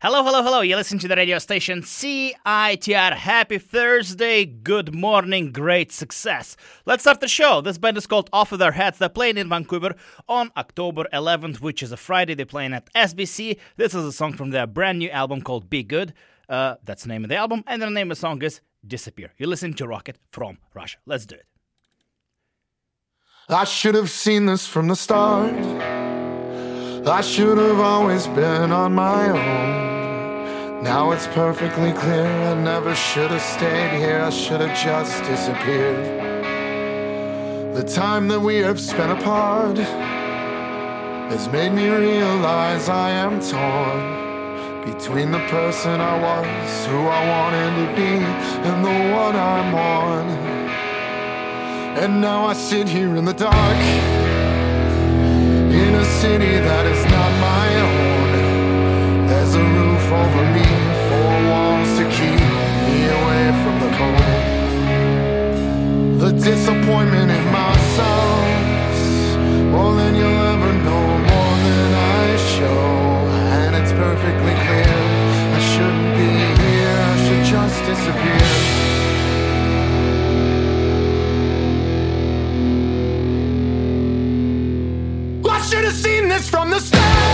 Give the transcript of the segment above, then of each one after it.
Hello, hello, hello. You listen to the radio station CITR. Happy Thursday. Good morning. Great success. Let's start the show. This band is called Off of Their Heads. They're playing in Vancouver on October 11th, which is a Friday. They're playing at SBC. This is a song from their brand new album called Be Good. Uh, that's the name of the album. And the name of the song is Disappear. You listen to Rocket from Russia. Let's do it. I should have seen this from the start. I should have always been on my own. Now it's perfectly clear I never should have stayed here, I should have just disappeared. The time that we have spent apart has made me realize I am torn between the person I was, who I wanted to be, and the one I'm on. And now I sit here in the dark in a city that is not my own. There's a roof over me, four walls to keep me away from the cold. The disappointment in myself, more than you'll ever know, more than I show. And it's perfectly clear I shouldn't be here, I should just disappear. Have seen this from the start.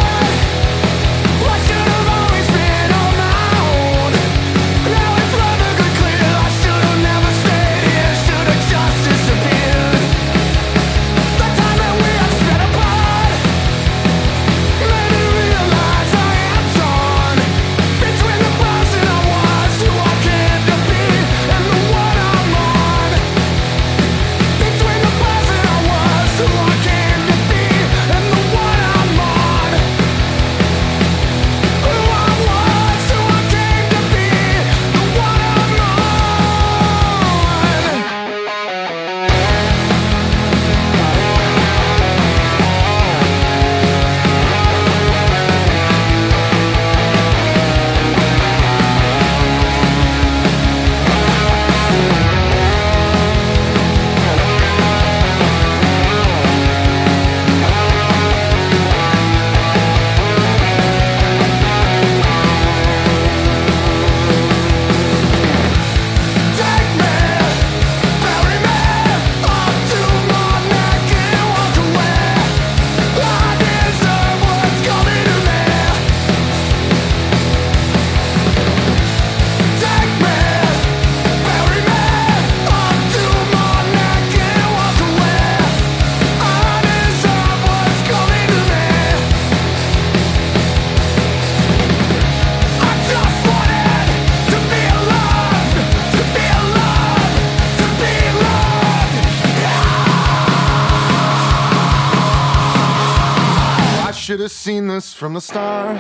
This from the start.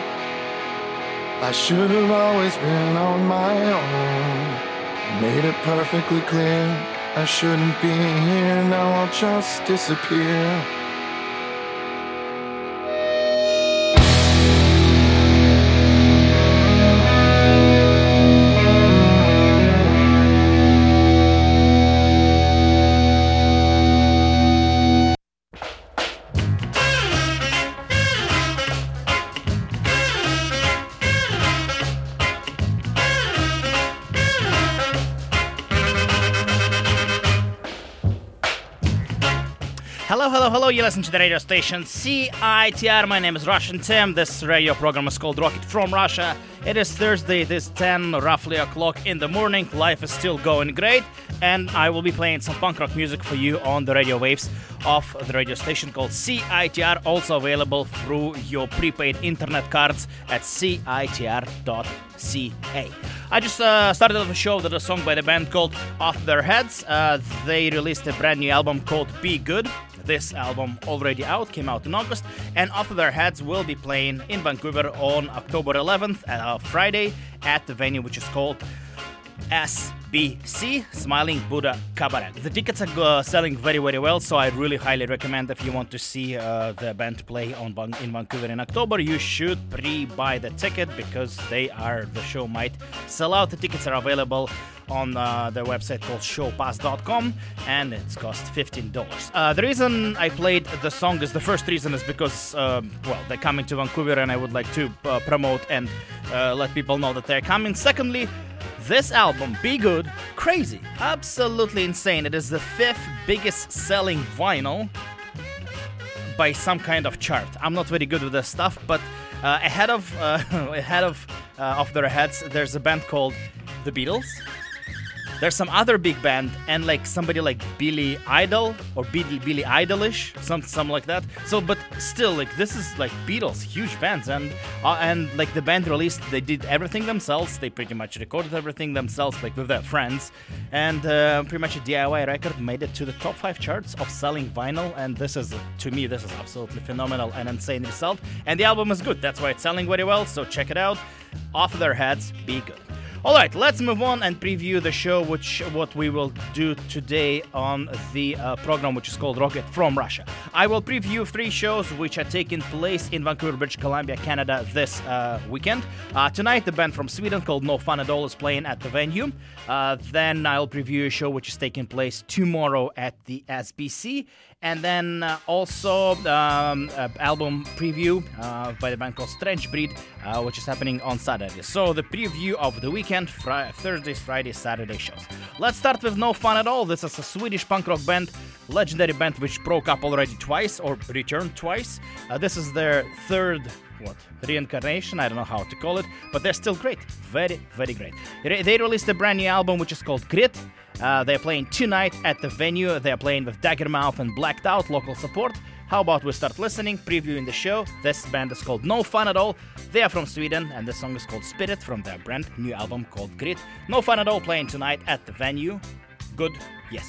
I should have always been on my own. Made it perfectly clear I shouldn't be here. Now I'll just disappear. You listen to the radio station CITR. My name is Russian Tim. This radio program is called Rocket from Russia. It is Thursday, it is 10 roughly o'clock in the morning. Life is still going great, and I will be playing some punk rock music for you on the radio waves of the radio station called CITR, also available through your prepaid internet cards at CITR.ca. I just uh, started off a show with a song by the band called Off Their Heads. Uh, they released a brand new album called Be Good. This album already out, came out in August, and Off Their Heads will be playing in Vancouver on October 11th, uh, Friday, at the venue which is called SBC Smiling Buddha Cabaret. The tickets are uh, selling very, very well, so I really highly recommend if you want to see uh, the band play on in Vancouver in October, you should pre-buy the ticket because they are the show might sell out. The tickets are available on uh, their website called showpass.com and it's cost $15. Uh, the reason I played the song is the first reason is because, um, well, they're coming to Vancouver and I would like to uh, promote and uh, let people know that they're coming. Secondly, this album, Be Good, crazy, absolutely insane. It is the fifth biggest selling vinyl by some kind of chart. I'm not very good with this stuff, but uh, ahead of uh, ahead of uh, of their heads, there's a band called the Beatles. There's some other big band and like somebody like Billy Idol or Billy Billy Idolish, some something like that. So, but still, like this is like Beatles, huge bands, and uh, and like the band released, they did everything themselves. They pretty much recorded everything themselves, like with their friends, and uh, pretty much a DIY record made it to the top five charts of selling vinyl. And this is to me, this is absolutely phenomenal and insane result. And the album is good. That's why it's selling very well. So check it out. Off their heads, be good. All right, let's move on and preview the show, which what we will do today on the uh, program, which is called Rocket from Russia. I will preview three shows which are taking place in Vancouver, British Columbia, Canada this uh, weekend. Uh, tonight, the band from Sweden called No Fun at All is playing at the venue. Uh, then I'll preview a show which is taking place tomorrow at the SBC, and then uh, also um, album preview uh, by the band called Strange Breed, uh, which is happening on Saturday. So the preview of the weekend, fri- Thursdays, Fridays, Saturday shows. Let's start with No Fun at All. This is a Swedish punk rock band, legendary band which broke up already twice or returned twice. Uh, this is their third what? Reincarnation? I don't know how to call it but they're still great. Very very great. They released a brand new album which is called grit. Uh, they're playing tonight at the venue. They're playing with daggermouth and blacked out local support. How about we start listening previewing the show? This band is called no fun at all. They are from sweden and the song is called spirit from their brand new album called grit. No fun at all playing tonight at the venue. Good. Yes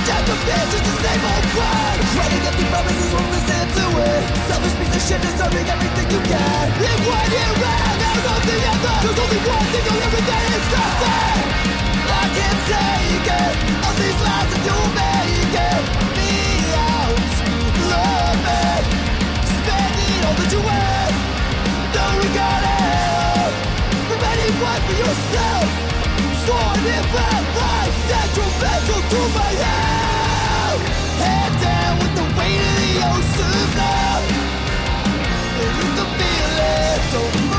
worse. Bitch after bitch, it's the same old word. Writing empty promises won't listen to it. Selfish piece of shit deserving everything you get. In one year round, out of the other. There's only one thing you'll ever get, it's nothing. I can't take it. All these lies that you make it. Me out. Love it. Spending all that you have. No regard at From anyone for yourself. Sworn in bad to my. Head down with the weight of the ocean now. You can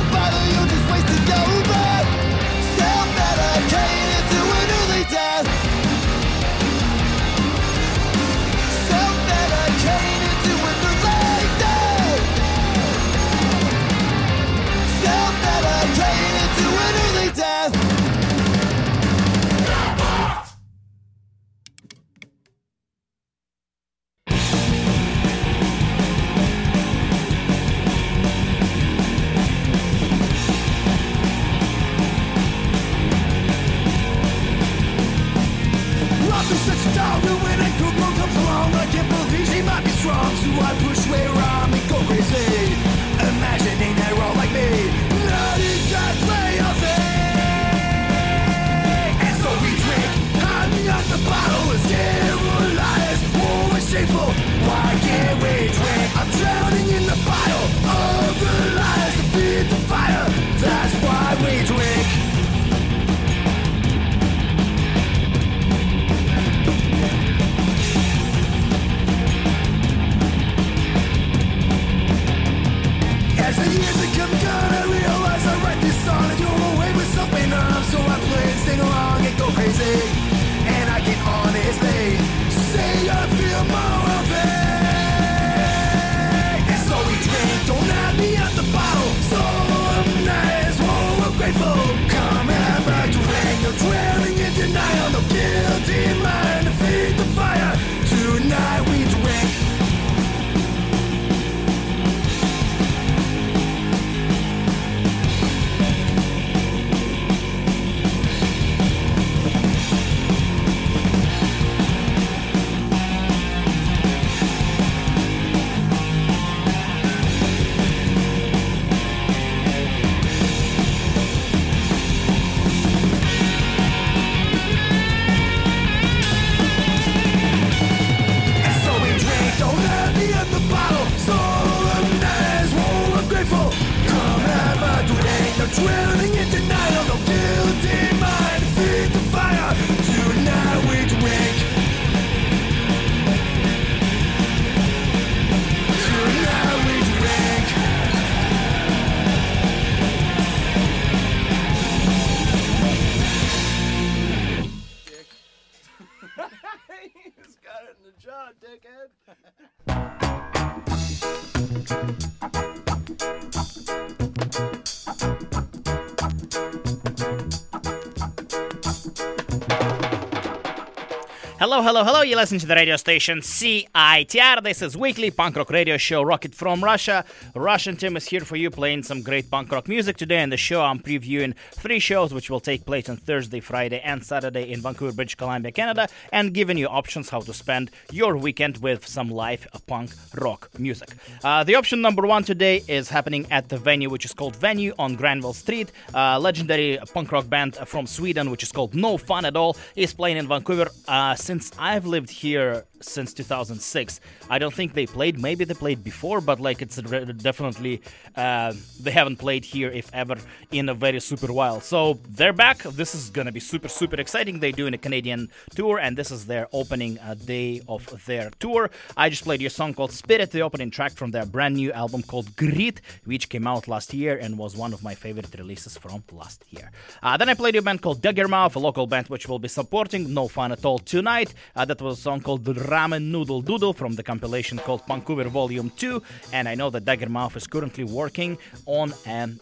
Hello, hello, hello. You listen to the radio station CITR. This is weekly punk rock radio show Rocket from Russia. Russian Tim is here for you playing some great punk rock music. Today in the show, I'm previewing three shows which will take place on Thursday, Friday, and Saturday in Vancouver, British Columbia, Canada, and giving you options how to spend your weekend with some live punk rock music. Uh, the option number one today is happening at the venue which is called Venue on Granville Street. Uh, legendary punk rock band from Sweden which is called No Fun at All is playing in Vancouver. Uh, since I've lived here since 2006, I don't think they played. Maybe they played before, but like it's definitely uh, they haven't played here if ever in a very super while. So they're back. This is gonna be super super exciting. They're doing a Canadian tour, and this is their opening uh, day of their tour. I just played your song called Spirit, the opening track from their brand new album called Grit, which came out last year and was one of my favorite releases from last year. Uh, then I played a band called Daggermouth, a local band which will be supporting No Fun at All tonight. Uh, that was a song called Ramen Noodle Doodle from the compilation called Vancouver Volume 2. And I know that Daggermouth is currently working on an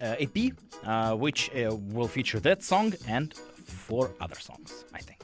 uh, EP, uh, which uh, will feature that song and four other songs, I think.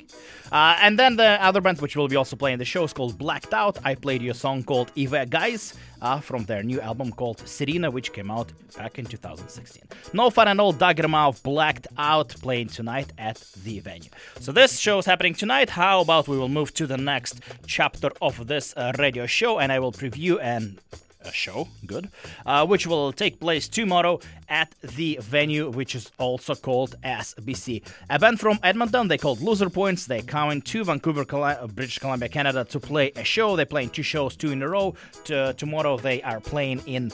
Uh, and then the other band which will be also playing the show is called Blacked Out. I played you a song called Eva Guys uh, from their new album called Serena, which came out back in 2016. No fun and all Daggermouth Blacked Out playing tonight at the venue. So this show is happening tonight. How about we will move to the next chapter of this uh, radio show and I will preview and a show, good, uh, which will take place tomorrow at the venue, which is also called SBC. A band from Edmonton, they called Loser Points. They coming to Vancouver, Col- British Columbia, Canada to play a show. They're playing two shows, two in a row. T- tomorrow they are playing in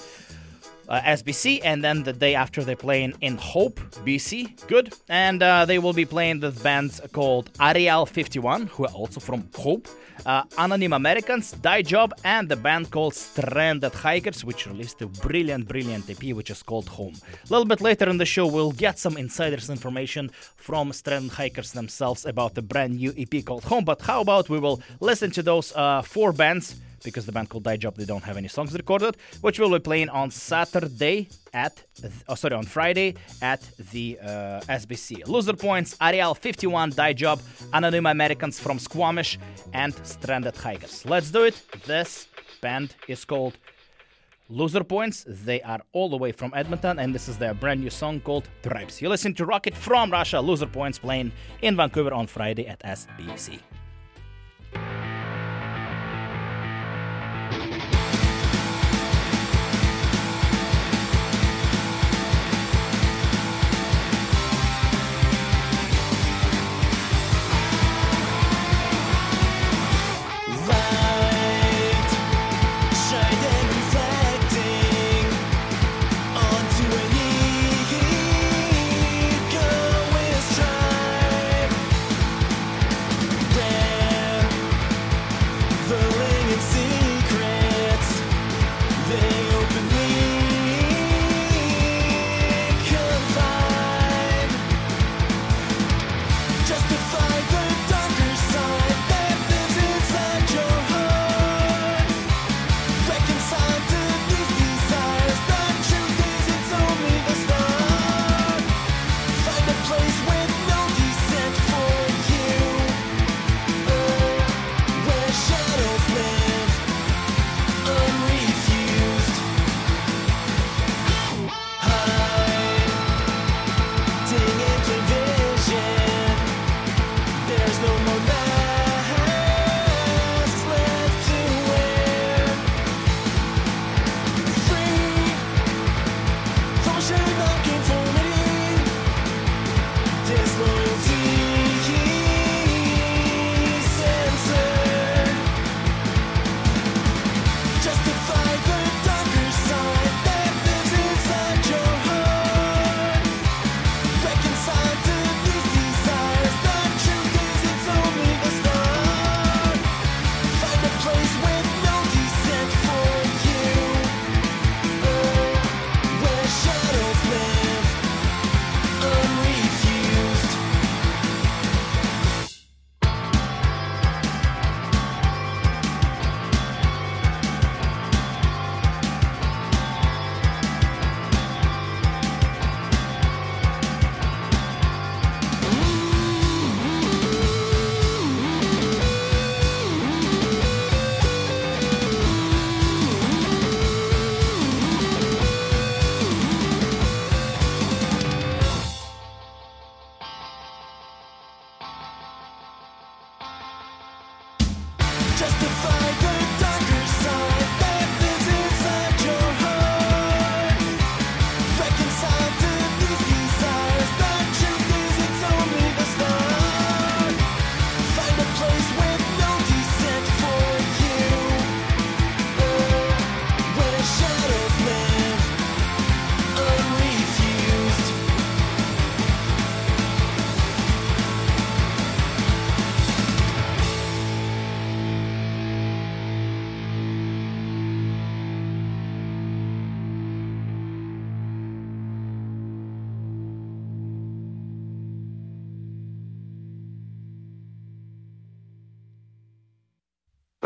uh, SBC, and then the day after they're playing in Hope, BC. Good. And uh, they will be playing with bands called Ariel 51, who are also from Hope, uh, Anonym Americans, Die Job, and the band called Stranded Hikers, which released a brilliant, brilliant EP, which is called Home. A little bit later in the show, we'll get some insiders information from Stranded Hikers themselves about the brand new EP called Home. But how about we will listen to those uh, four bands? Because the band called Die Job they don't have any songs recorded, which will be playing on Saturday at oh, sorry on Friday at the uh, SBC. Loser Points, Ariel 51, Die Job, Anonym Americans from Squamish, and Stranded Hikers. Let's do it. This band is called Loser Points. They are all the way from Edmonton, and this is their brand new song called Tribes. You listen to Rocket from Russia, Loser Points playing in Vancouver on Friday at SBC.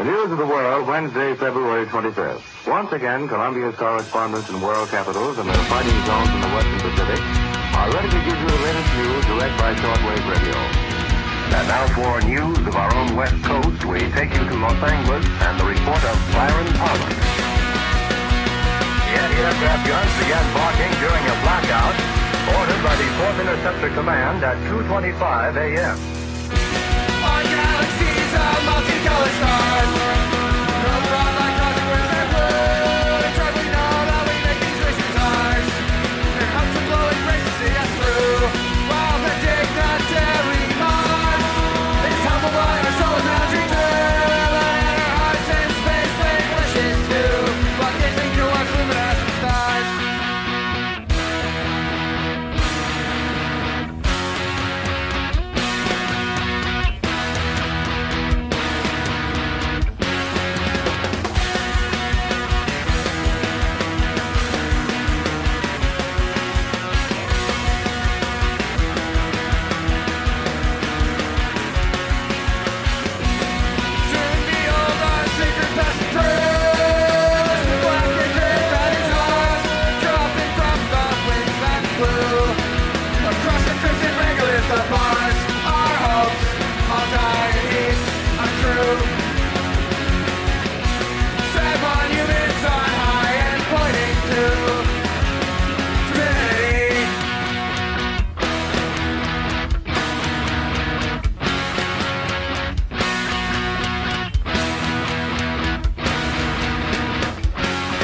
The News of the World, Wednesday, February 25th. Once again, Columbia's correspondents in world capitals and their fighting zones in the Western Pacific are ready to give you the latest news direct by shortwave radio. And now for news of our own West Coast, we take you to Los Angeles and the report of Byron Pollock. Anti-aircraft guns began barking during a blackout ordered by the 4th Interceptor Command at 2.25 a.m multicolored stars.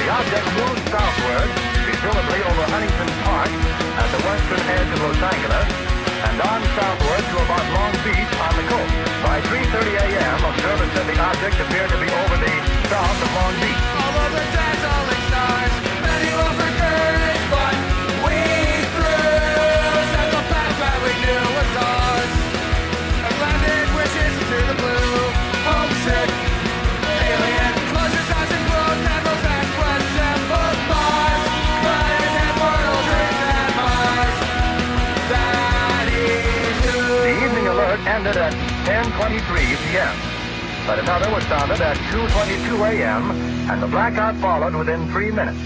The object moves southward, presumably over Huntington Park at the western edge of Los Angeles, and on southward to about Long Beach on the coast. By 3.30 a.m., observers said the object appeared to be over the south of Long Beach. All of the dazzling stars. p.m. But another was sounded at 2.22 a.m., and the blackout followed within three minutes.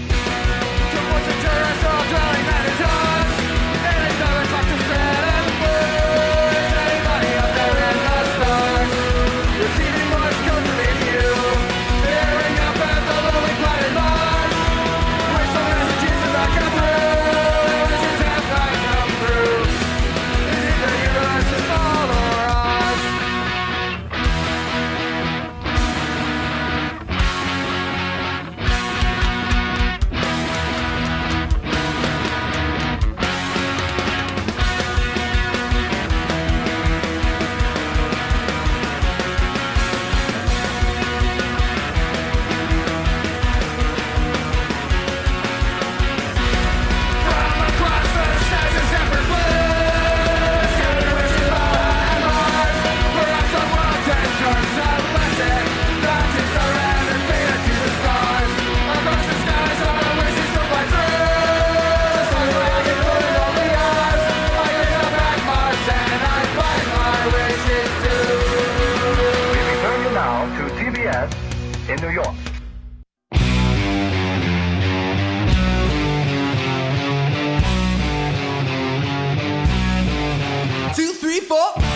vivo.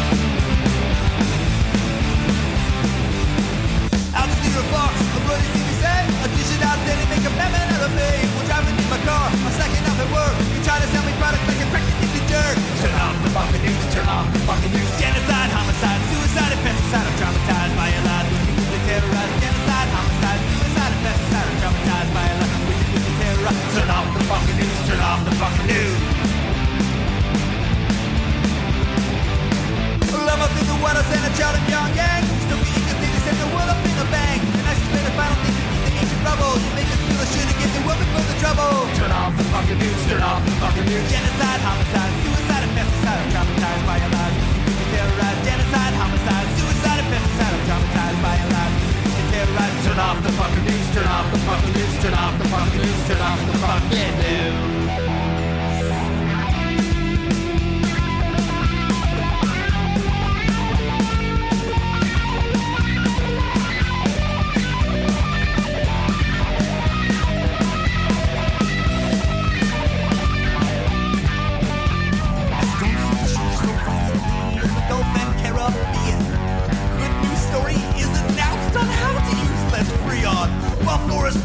abuse, turn off the fucking news. Genocide, homicide, suicide, and pesticide. I'm traumatized by your lies. You can terrorize. Genocide, homicide, suicide, and pesticide. I'm traumatized by your lies. You can terrorize. Turn off the fucking news. Turn off the fucking news. Turn off the fucking news. Turn off the fucking news.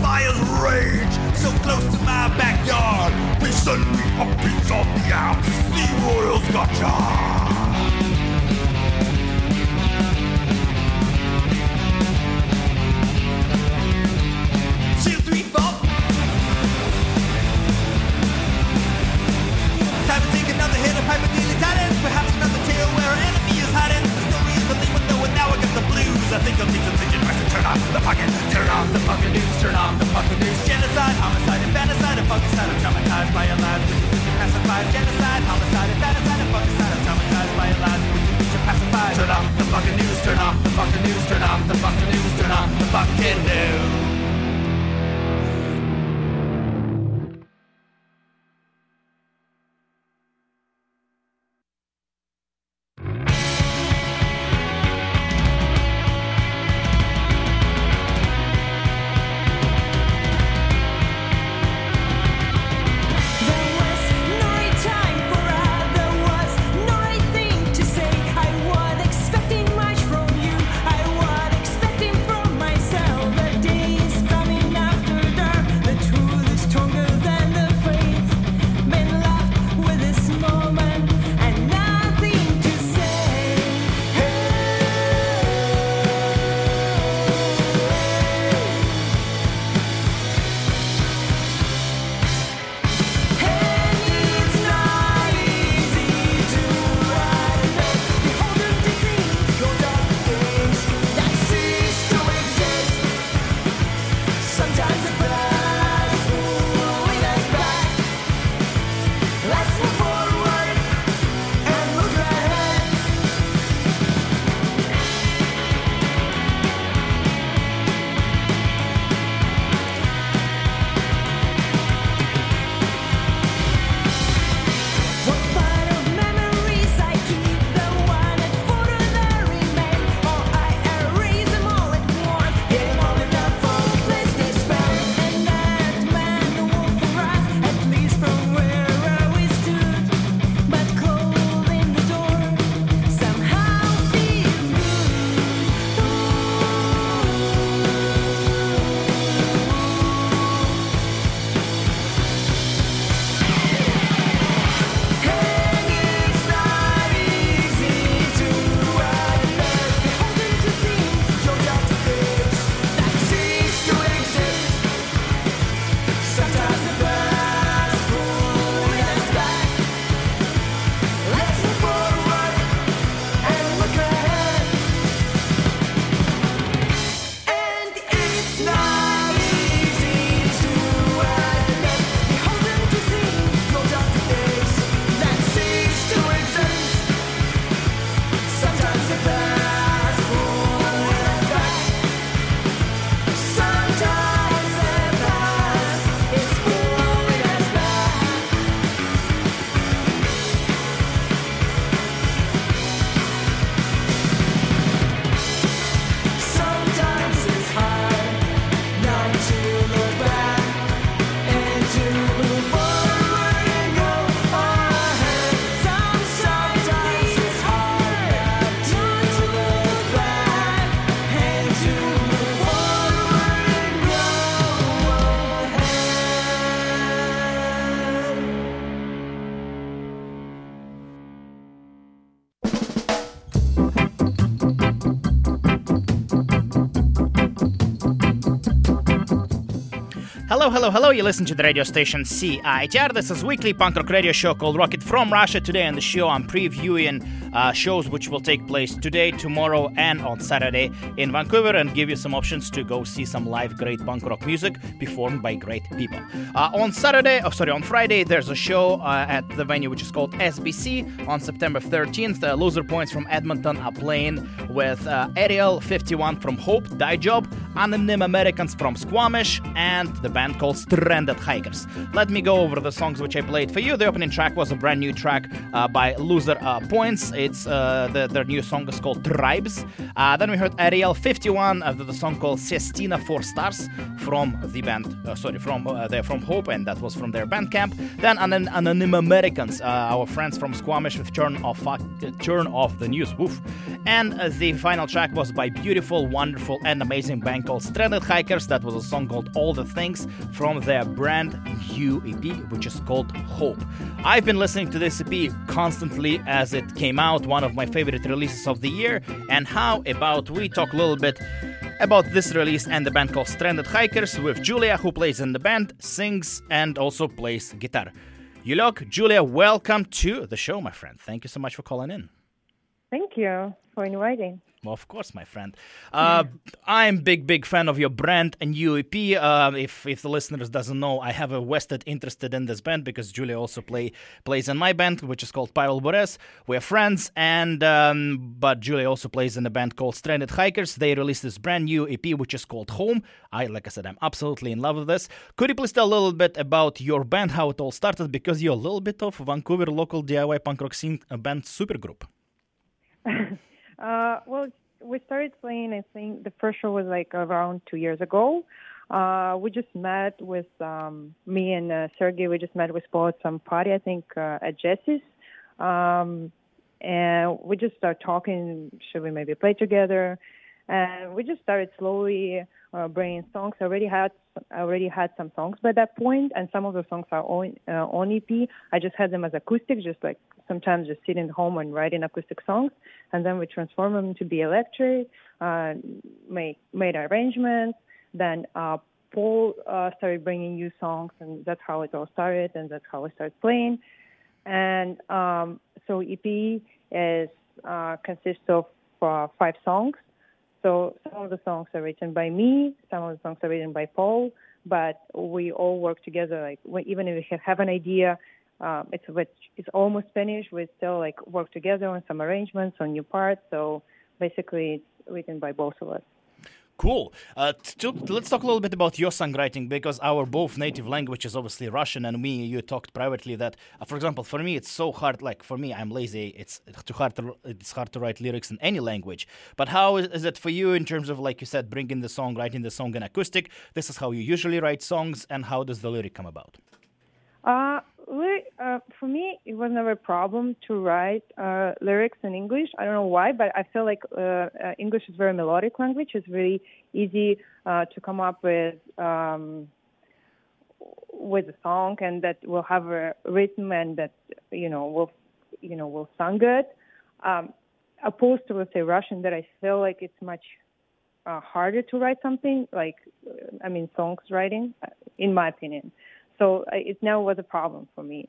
Fires rage so close to my backyard. Please send me a piece of the. Seal three four. Time to take another hit of pipe. Perhaps another tale where enemy is hiding. The story is now I the blues. I think I'll take some back and turn off the fucking, turn off the news, turn off the fucking news. Genocide, homicide, infanticide, and fungicide. I'm traumatized by your lies, which you can pacify. Genocide, homicide, infanticide, and fungicide. I'm traumatized by your lies, which you can pacify. Turn off the fucking news, turn off the fucking news, turn off the fucking news, turn off the fucking news. Hello, hello, hello. You listen to the radio station CITR. This is weekly punk rock radio show called Rocket from Russia. Today on the show, I'm previewing uh, shows which will take place today, tomorrow, and on Saturday in Vancouver, and give you some options to go see some live great punk rock music performed by great people. Uh, on Saturday, oh sorry, on Friday, there's a show uh, at the venue which is called SBC on September 13th. Uh, Loser Points from Edmonton are playing with uh, Ariel 51 from Hope, Die Job, Anonym Americans from Squamish, and the band called Stranded Hikers. Let me go over the songs which I played for you. The opening track was a brand new track uh, by Loser uh, Points. It's uh, the, their new song is called Tribes. Uh, then we heard Ariel 51 uh, the song called Sestina Four Stars from the band. Sorry, from they're from Hope, and that was from their band camp. Then Anon- Anonym Americans, our friends from Squamish with Turn Off Turn Off the News. Woof. And the final track was by beautiful, wonderful, and amazing band called Stranded Hikers. That was a song called All the Things from their brand new EP, which is called Hope. I've been listening to this EP constantly as it came out, one of my favorite releases of the year. And how about we talk a little bit about this release and the band called Stranded Hikers with Julia, who plays in the band, sings, and also plays guitar. Yulok, Julia, welcome to the show, my friend. Thank you so much for calling in. Thank you for inviting. Well, of course, my friend. Uh, I'm big, big fan of your brand and UEP. Uh, if if the listeners doesn't know, I have a vested interested in this band because Julia also play plays in my band, which is called Pavel Bores. We're friends, and um, but Julia also plays in a band called Stranded Hikers. They released this brand new EP, which is called Home. I, like I said, I'm absolutely in love with this. Could you please tell a little bit about your band, how it all started? Because you're a little bit of Vancouver local DIY punk rock scene uh, band supergroup. Uh, well, we started playing. I think the first show was like around two years ago. Uh, we just met with um, me and uh, Sergey. We just met with Paul at some party, I think, uh, at Jesse's. Um, and we just started talking. Should we maybe play together? And we just started slowly uh, bringing songs. I already had I already had some songs by that point, and some of the songs are on uh, on EP. I just had them as acoustic, just like sometimes just sitting at home and writing acoustic songs, and then we transform them to be electric, uh, make made arrangements. Then uh, Paul uh, started bringing new songs, and that's how it all started, and that's how we started playing. And um, so EP is uh, consists of uh, five songs. So some of the songs are written by me, some of the songs are written by Paul, but we all work together. Like we, even if we have, an idea, um, it's it's almost finished. We still like work together on some arrangements on new parts. So basically, it's written by both of us. Cool. Uh, to, let's talk a little bit about your songwriting because our both native language is obviously Russian, and me, you talked privately that, uh, for example, for me it's so hard. Like for me, I'm lazy. It's too hard. To, it's hard to write lyrics in any language. But how is, is it for you in terms of like you said, bringing the song, writing the song in acoustic? This is how you usually write songs, and how does the lyric come about? Uh, uh, for me, it was never a problem to write uh, lyrics in English. I don't know why, but I feel like uh, uh, English is very melodic language. It's really easy uh, to come up with um, with a song, and that will have a rhythm, and that you know will you know will sound good. Um, opposed to let's say Russian, that I feel like it's much uh, harder to write something like I mean songs writing, in my opinion. So it never was a problem for me.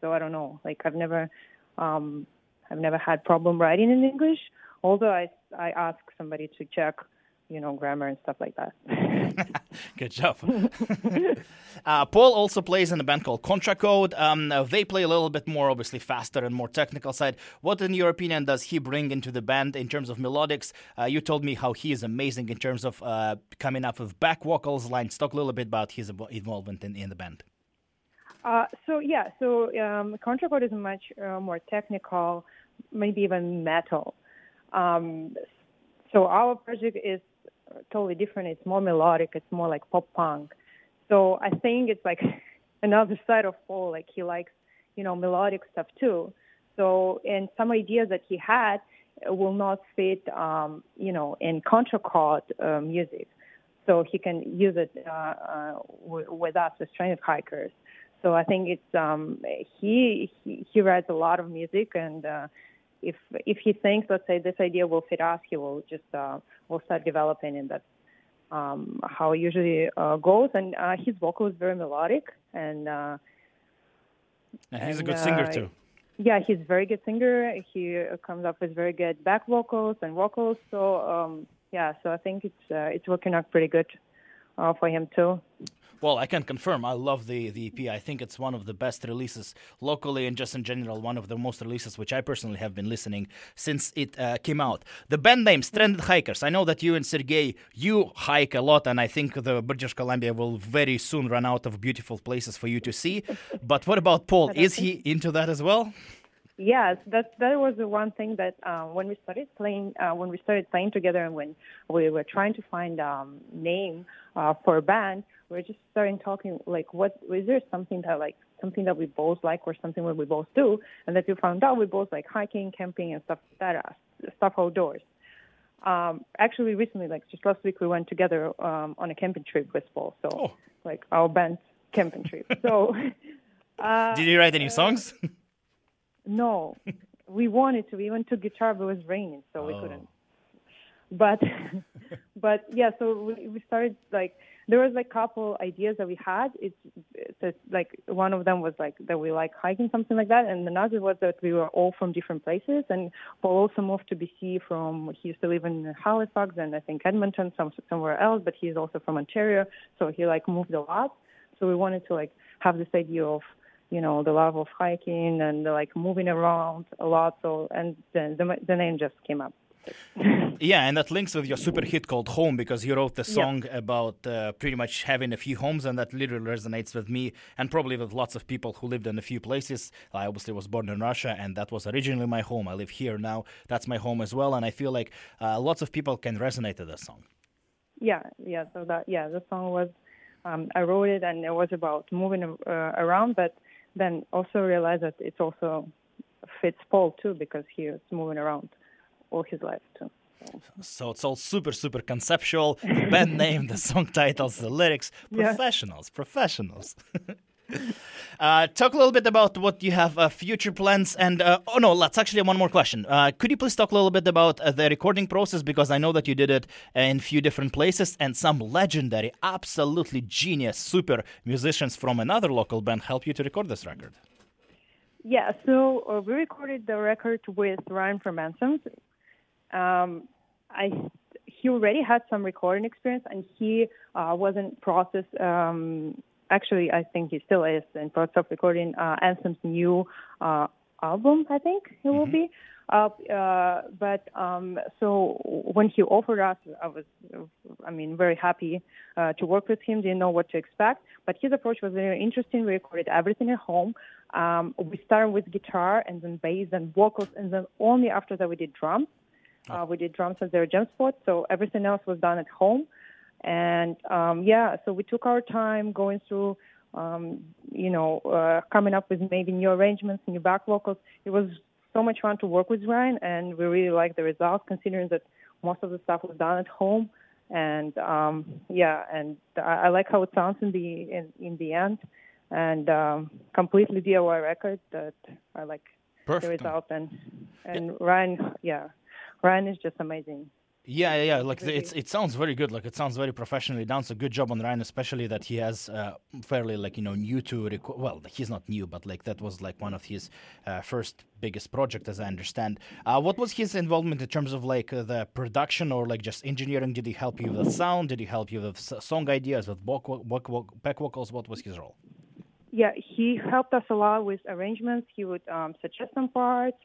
So I don't know. Like I've never, um, I've never had problem writing in English. Although I I ask somebody to check, you know, grammar and stuff like that. Good job. uh, Paul also plays in a band called Contra Code. Um, uh, they play a little bit more, obviously, faster and more technical side. What, in your opinion, does he bring into the band in terms of melodics? Uh, you told me how he is amazing in terms of uh, coming up with back vocals lines. Talk a little bit about his involvement in, in the band. Uh, so yeah, so um, Contra Code is much uh, more technical, maybe even metal. Um, so our project is totally different. It's more melodic. It's more like pop punk. So I think it's like another side of Paul. Like he likes, you know, melodic stuff too. So and some ideas that he had will not fit, um, you know, in Contra Code uh, music. So he can use it uh, uh, w- with us as Stranded Hikers. So I think it's um, he, he he writes a lot of music, and uh, if if he thinks, let's say, this idea will fit us, he will just uh, will start developing, and that's um, how it usually uh, goes. And uh, his vocal is very melodic, and uh, And he's a good singer, uh, too. yeah, he's a very good singer. He comes up with very good back vocals and vocals. So um, yeah, so I think it's uh, it's working out pretty good uh, for him too. Well, I can confirm. I love the, the EP. I think it's one of the best releases locally and just in general, one of the most releases which I personally have been listening since it uh, came out. The band name, Stranded Hikers. I know that you and Sergey, you hike a lot, and I think the British Columbia will very soon run out of beautiful places for you to see. But what about Paul? Is he into that as well? Yes, that that was the one thing that uh, when we started playing, uh, when we started playing together, and when we were trying to find um, name uh, for a band, were just starting talking like, what is there something that like something that we both like or something that we both do, and that we found out we both like hiking, camping, and stuff like that uh, stuff outdoors. Um, actually, recently, like just last week, we went together um, on a camping trip with Paul. So, Oh. like our band camping trip. So. Uh, Did you write any songs? no, we wanted to. We went to guitar, but it was raining, so we Oh. couldn't. But, but yeah, so we, we started like there was like couple ideas that we had. It's, it's like one of them was like that we like hiking something like that, and another was that we were all from different places. And Paul also moved to BC from he used to live in Halifax and I think Edmonton, some somewhere else, but he's also from Ontario, so he like moved a lot. So we wanted to like have this idea of you know the love of hiking and like moving around a lot. So and then the, the name just came up. Yeah, and that links with your super hit called Home because you wrote the Yeah. song about uh, pretty much having a few homes, and that literally resonates with me and probably with lots of people who lived in a few places. I obviously was born in Russia, and that was originally my home. I live here now. That's my home as well, and I feel like uh, lots of people can resonate to this song. Yeah, yeah. So that yeah, the song was um, I wrote it and it was about moving uh, around, but then also realized that it also fits Paul too because he was moving around all his life too. So it's all super, super conceptual. The band name, the song titles, the lyrics. Yeah. Professionals, professionals. uh, talk a little bit about what you have uh, future plans. And uh, oh no, let's actually one more question. Uh, could you please talk a little bit about uh, the recording process because I know that you did it in a few different places and some legendary, absolutely genius, super musicians from another local band help you to record this record. Yeah, so uh, we recorded the record with Ryan from Anthems. Um, I he already had some recording experience, and he uh, was in process. Um, actually, I think he still is in process of recording uh, Anthem's new uh, album. I think it will be. Uh, uh, but um, so when he offered us, I was, I mean, very happy uh, to work with him. Didn't know what to expect, but his approach was very interesting. We recorded everything at home. Um, we started with guitar and then bass and vocals, and then only after that we did drums. Uh, we did drums as their jump spot, so everything else was done at home. And um, yeah, so we took our time going through, um, you know, uh, coming up with maybe new arrangements, new back vocals. It was so much fun to work with Ryan, and we really liked the results, considering that most of the stuff was done at home. And um, yeah, and I, I like how it sounds in the in, in the end, and um, completely DIY record that I like the Perfect. result. And and Ryan, yeah, Ryan is just amazing. Yeah, yeah, yeah. Like the, it's it sounds very good. Like it sounds very professionally done. So good job on Ryan, especially that he has uh, fairly like you know new to reco- well, he's not new, but like that was like one of his uh, first biggest project, as I understand. Uh, what was his involvement in terms of like uh, the production or like just engineering? Did he help you with sound? Did he help you with s- song ideas, with back, vo- back, vo- back vocals? What was his role? Yeah, he helped us a lot with arrangements. He would um, suggest some parts.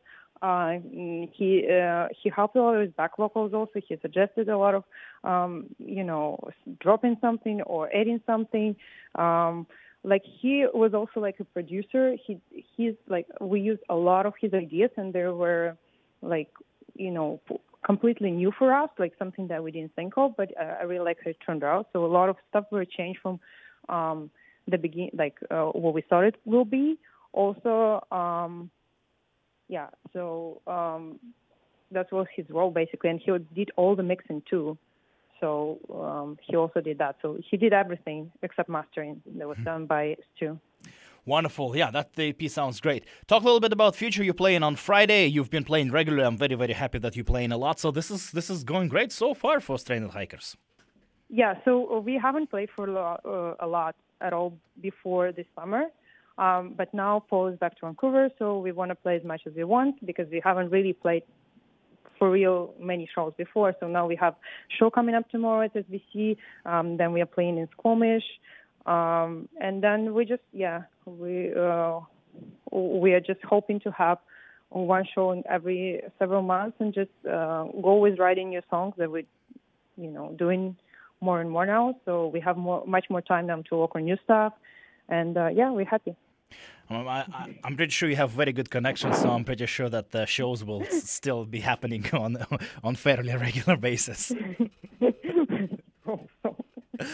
Mm, he uh, he helped a lot with back vocals also. He suggested a lot of, um, you know, dropping something or adding something. Um, like he was also like a producer. He he's like we used a lot of his ideas, and there were like you know completely new for us, like something that we didn't think of. But uh, I really like how it turned out. So a lot of stuff were changed from. Um, the begin like uh, what we thought it will be. Also, um, yeah, so um, that was his role basically, and he did all the mixing too. So um, he also did that. So he did everything except mastering that was done by Stu. Wonderful. Yeah, that the EP sounds great. Talk a little bit about future. You're playing on Friday. You've been playing regularly. I'm very, very happy that you're playing a lot. So this is this is going great so far for Stranded Hikers. Yeah, so uh, we haven't played for uh, a lot at all before this summer. Um, but now Paul is back to Vancouver, so we want to play as much as we want because we haven't really played for real many shows before. So now we have show coming up tomorrow at SBC. Um, then we are playing in Squamish, um, and then we just yeah we uh, we are just hoping to have one show in every several months and just uh, go with writing new songs that we you know doing more and more now. So we have more much more time now to work on new stuff, and uh, yeah, we're happy. Um, I, I'm pretty sure you have very good connections, so I'm pretty sure that the shows will still be happening on on fairly regular basis. All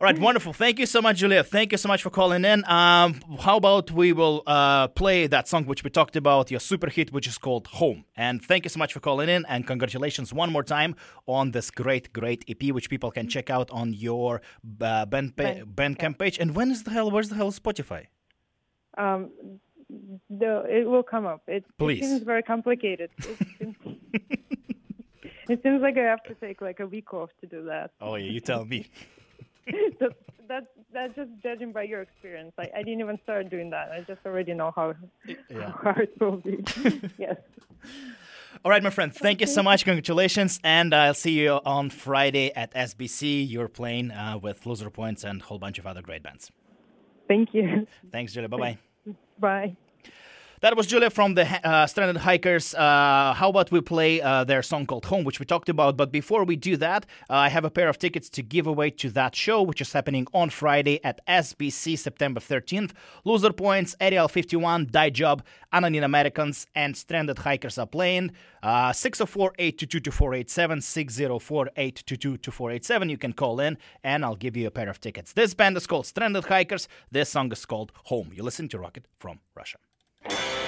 right, wonderful. Thank you so much, Julia. Thank you so much for calling in. Um, how about we will uh, play that song which we talked about, your super hit, which is called Home. And thank you so much for calling in, and congratulations one more time on this great, great EP, which people can check out on your uh, band pa- Bandcamp page. And when is the hell? Where's the hell Spotify? Um, the it will come up. It, Please. it seems very complicated. It seems, like I have to take like a week off to do that. Oh yeah, you tell me. that, that's that's just judging by your experience. I, I didn't even start doing that. I just already know how Yeah. how it will be. yes. All right, my friend. Thank you so much. Congratulations, and I'll see you on Friday at SBC. You're playing uh, with Loser Points and a whole bunch of other great bands. Thank you. Thanks, Julia. Bye bye. Bye. That was Julia from the uh, Stranded Hikers. Uh, how about we play uh, their song called Home, which we talked about. But before we do that, uh, I have a pair of tickets to give away to that show, which is happening on Friday at SBC September 13th. Loser Points, Ariel 51, Die Job, Anonym Americans, and Stranded Hikers are playing. Uh, 604 822 2487, 604 822 2487. You can call in, and I'll give you a pair of tickets. This band is called Stranded Hikers. This song is called Home. You listen to Rocket from Russia. Maybe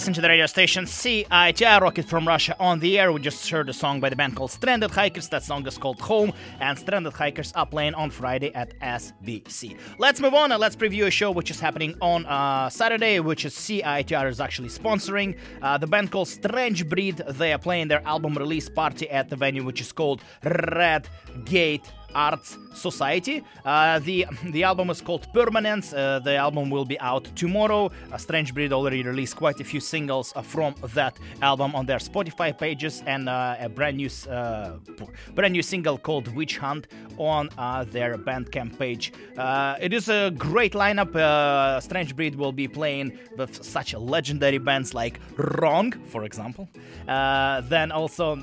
listen to the radio station CITR Rocket from Russia on the air. We just heard a song by the band called Stranded Hikers. That song is called Home, and Stranded Hikers are playing on Friday at SBC. Let's move on and let's preview a show which is happening on uh, Saturday, which is CITR is actually sponsoring. Uh, the band called Strange Breed. They are playing their album release party at the venue which is called Red Gate Arts Society. Uh, the the album is called Permanence. Uh, the album will be out tomorrow. Strange Breed already released quite a few singles uh, from that album on their Spotify pages and a brand new brand new single called Witch Hunt on their Bandcamp page. It is a great lineup. Strange Breed will be playing with such legendary bands like Wrong, for example. Uh, then also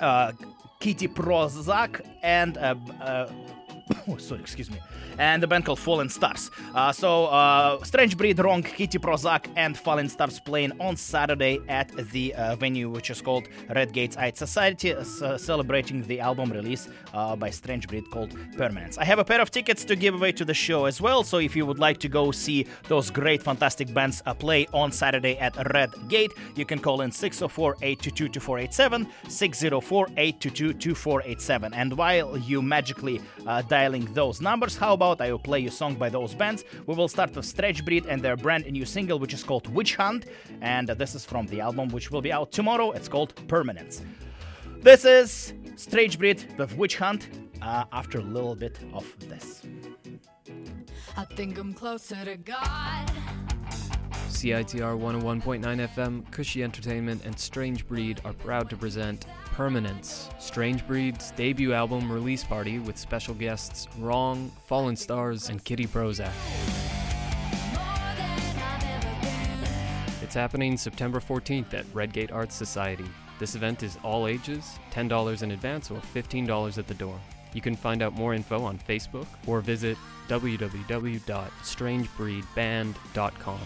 uh, Kitty Prozac and uh, uh, oh, sorry, excuse me, and the band called Fallen Stars. Uh, so uh, Strange Breed, Wrong, Kitty Prozac, and Fallen Stars playing on Saturday at the uh, venue which is called Red Gates Art Society, uh, celebrating the album release uh, by Strange Breed called Permanence. I have a pair of tickets to give away to the show as well. So if you would like to go see those great, fantastic bands uh, play on Saturday at Red Gate, you can call in 604 822 2487, 604 822 2487. And while you magically dialing those numbers, how about I will play you a song by those bands? We will start with Strange Breed and their brand new single, which is called Witch Hunt. And this is from the album, which will be out tomorrow. It's called Permanence. This is Strange Breed with Witch Hunt uh, after a little bit of this. I think I'm closer to God. CITR 101.9 FM, Cushy Entertainment, and Strange Breed are proud to present Permanence, Strange Breed's debut album release party with special guests Wrong, Fallen Stars, and Kitty Prozac. It's happening September 14th at Redgate Arts Society. This event is all ages, $10 in advance or $15 at the door. You can find out more info on Facebook or visit www.strangebreedband.com.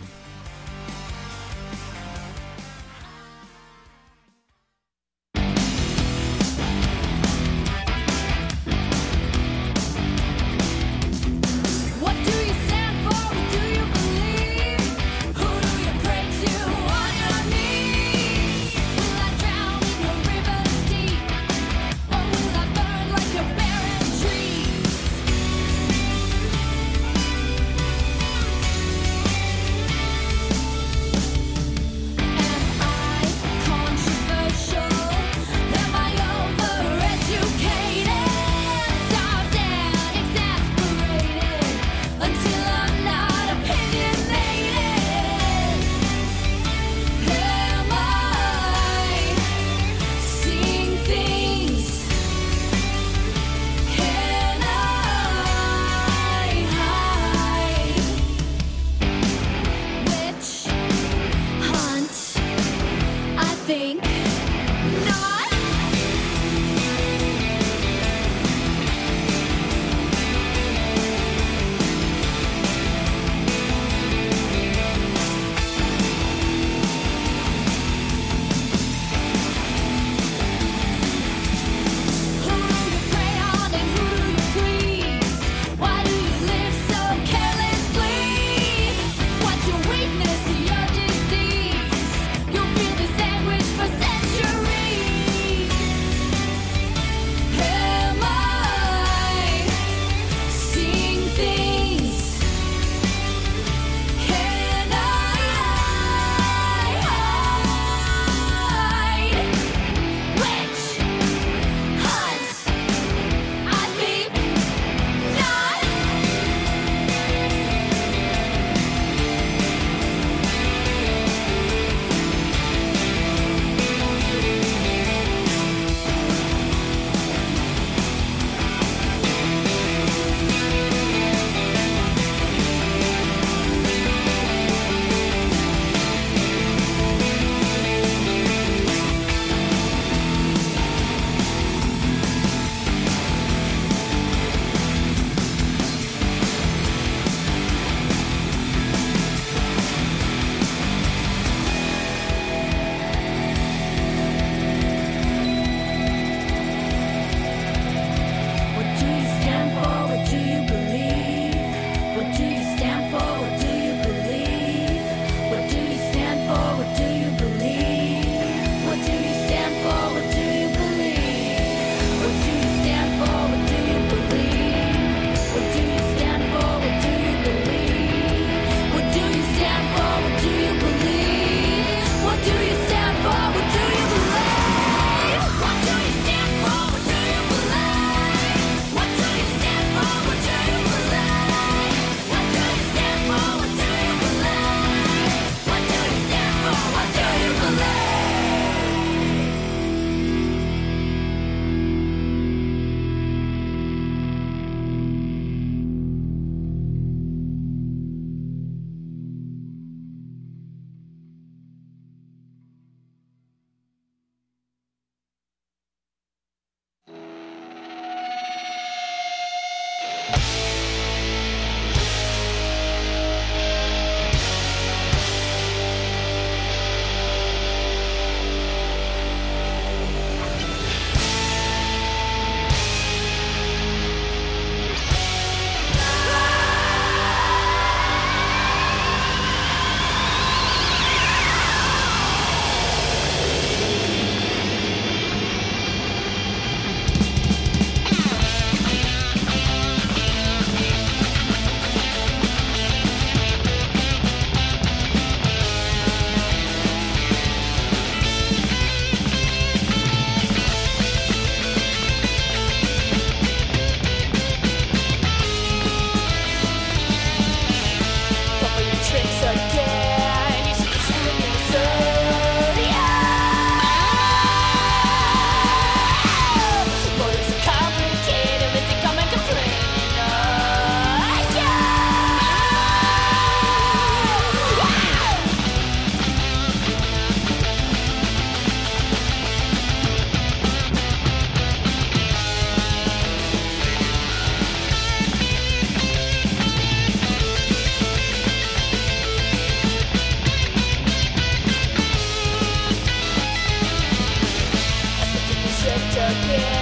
together.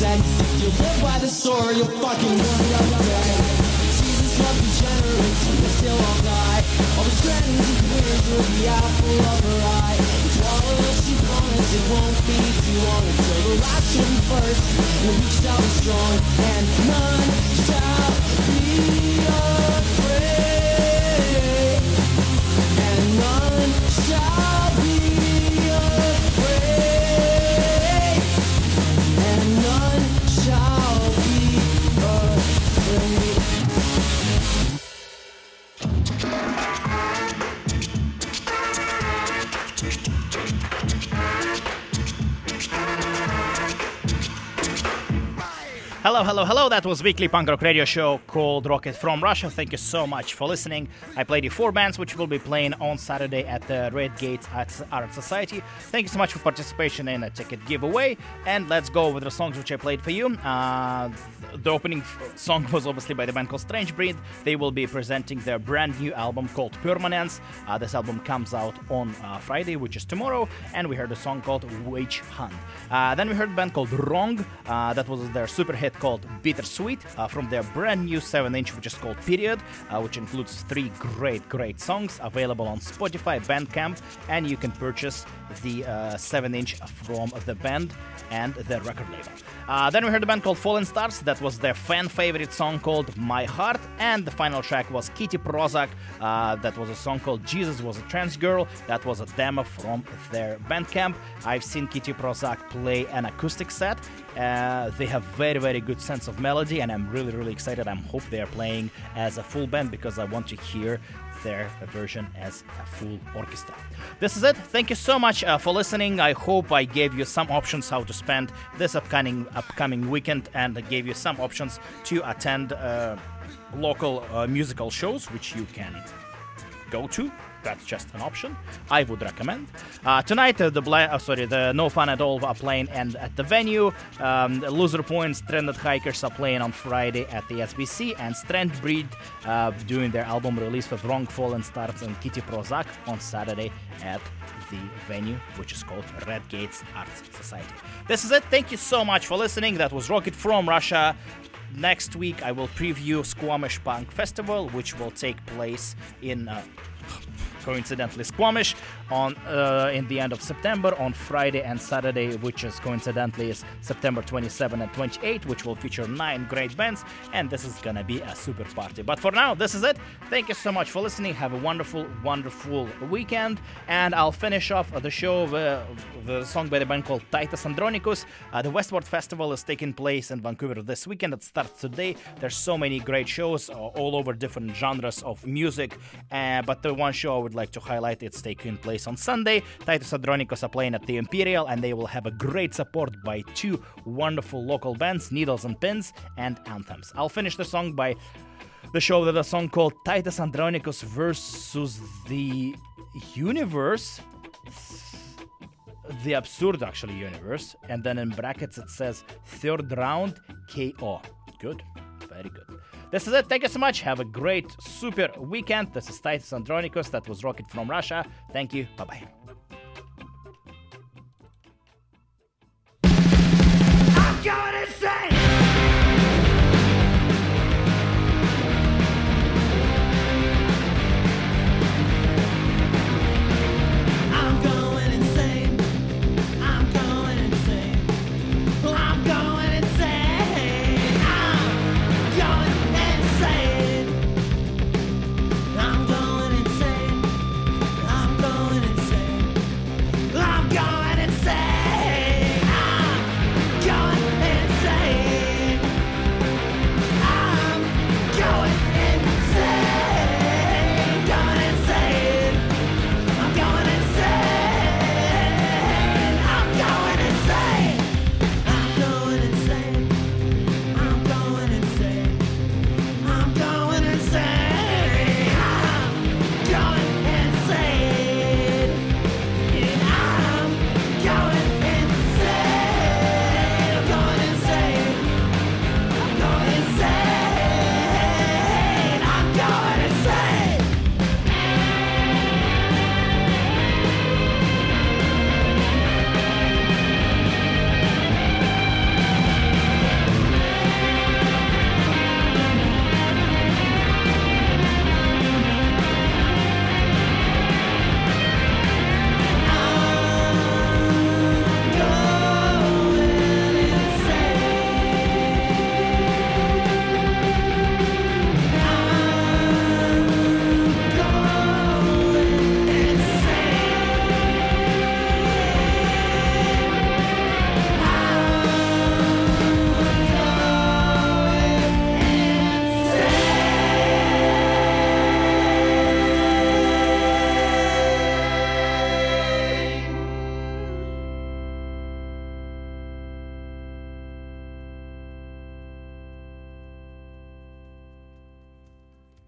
Said. If you live by the sword, you'll fucking wind up dead. Jesus loved degenerates, they still all die. All the trends and queers will be apple of her eye. Of us she promised it won't be too long until the last one first. And we shall be strong, and none shall be afraid. Hello, hello. That was weekly punk rock radio show called Rocket from Russia. Thank you so much for listening. I played you four bands which will be playing on Saturday at the Red Gates Art Society. Thank you so much for participation in a ticket giveaway. And let's go with the songs which I played for you. Uh, the opening song was obviously by the band called Strange Breed. They will be presenting their brand new album called Permanence. Uh, this album comes out on uh, Friday, which is tomorrow, and we heard a song called Witch Hunt. Uh, then we heard a band called Wrong. Uh, that was their super hit called Bittersweet uh, from their brand new 7 inch, which is called Period, uh, which includes three great, great songs available on Spotify, Bandcamp, and you can purchase the uh, 7 inch from the band and the record label. Uh, then we heard a band called Fallen Stars. That was their fan favorite song called My Heart. And the final track was Kitty Prozac. Uh, that was a song called Jesus Was a Trans Girl. That was a demo from their Bandcamp. I've seen Kitty Prozac play an acoustic set. Uh, they have very, very good sense of melody, and I'm really, really excited. I am hope they are playing as a full band because I want to hear their version as a full orchestra. This is it. Thank you so much uh, for listening. I hope I gave you some options how to spend this upcoming upcoming weekend and gave you some options to attend uh, local uh, musical shows, which you can go to. That's just an option. I would recommend. Uh, tonight, uh, the bla- uh, sorry, the No Fun at All are playing and at the venue. Um, Loser Points, Stranded Hikers are playing on Friday at the SBC, and Strange Breed uh, doing their album release with Wrong Fallen Stars and Kitty Prozac on Saturday at the venue, which is called Red Gates Arts Society. This is it. Thank you so much for listening. That was Rocket from Russia. Next week, I will preview Squamish Punk Festival, which will take place in. Uh, coincidentally Squamish on uh, in the end of September on Friday and Saturday, which is coincidentally is September 27 and 28, which will feature nine great bands, and this is gonna be a super party. But for now, this is it. Thank you so much for listening. Have a wonderful, wonderful weekend, and I'll finish off the show with the song by the band called Titus Andronicus. Uh, the Westward Festival is taking place in Vancouver this weekend. It starts today. There's so many great shows uh, all over different genres of music, uh, but the one show I would like to highlight it's taking place on Sunday. Titus Andronicus are playing at the Imperial, and they will have a great support by two wonderful local bands, Needles and Pins and Anthems. I'll finish the song by the show with a song called Titus Andronicus versus the Universe. The absurd actually universe. And then in brackets it says third round ko good. Very good this is it. Thank you so much. Have a great super weekend. This is titus andronicus that was rocket from russia. Thank you. Bye bye I've got